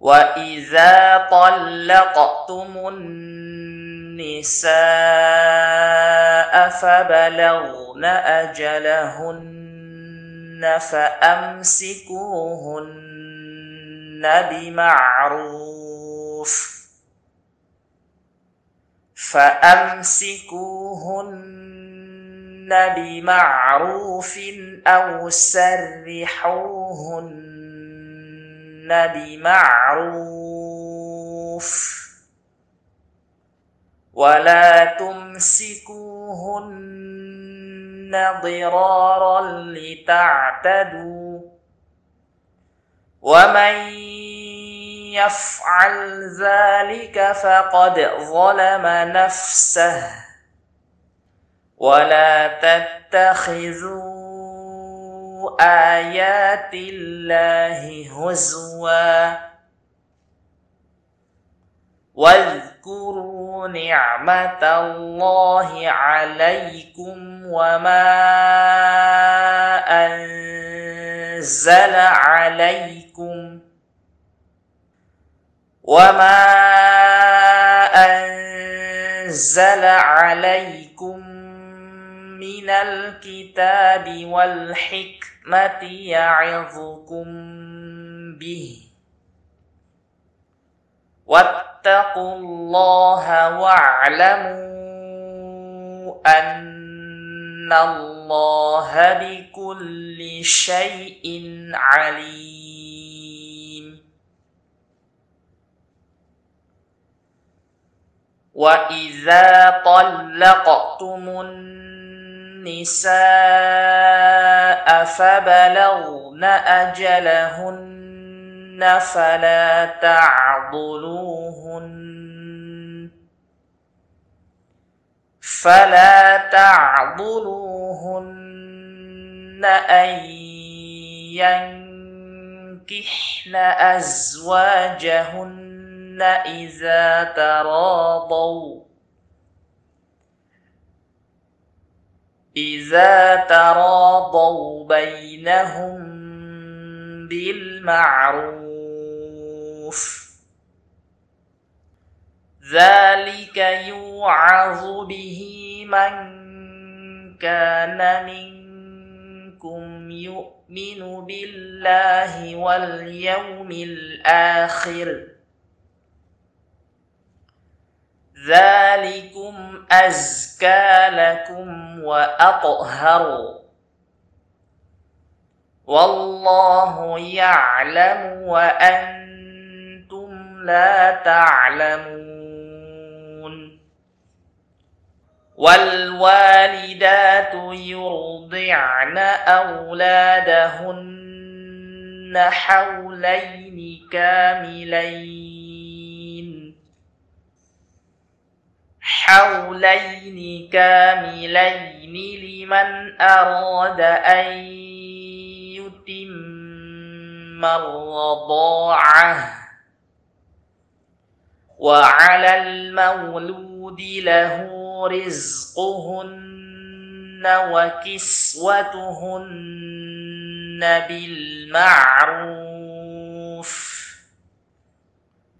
وإذا طلقتم النساء فبلغن أجلهن فأمسكوهن بمعروف فأمسكوهن بمعروف أو سرحوهن بمعروف ولا تمسكوهن ضرارا لتعتدوا. ومن يفعل ذلك فقد ظلم نفسه. ولا تتخذوا آيات الله هزوا واذكروا نعمة الله عليكم وما أنزل عليكم وما أنزل عليكم من الكتاب والحكمة يعظكم به. واتقوا الله واعلموا أن الله بكل شيء عليم. وإذا طلقتم النساء فبلغن أجلهن فلا تعضلوهن. فلا تعضلوهن أن ينكحن أزواجهن إذا تراضوا. إذا تراضوا بينهم بالمعروف. ذلك يوعظ به من كان منكم يؤمن بالله واليوم الآخر. ذلكم أزكى لكم وأطهر. والله يعلم وأنتم لا تعلمون. والوالدات يرضعن أولادهن حولين كاملين. حولين كاملين لمن أراد أن يتم الرضاعة. وعلى المولود له رزقهن وكسوتهن بالمعروف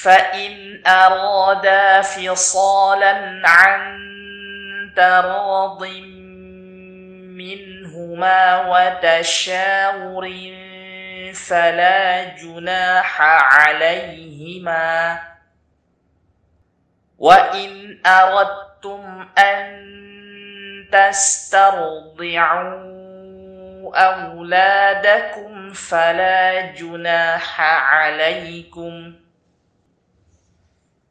فإن أرادا فصالا عن تراضٍ منهما وتشاور فلا جناح عليهما وإن أردتم أن تسترضعوا أولادكم فلا جناح عليكم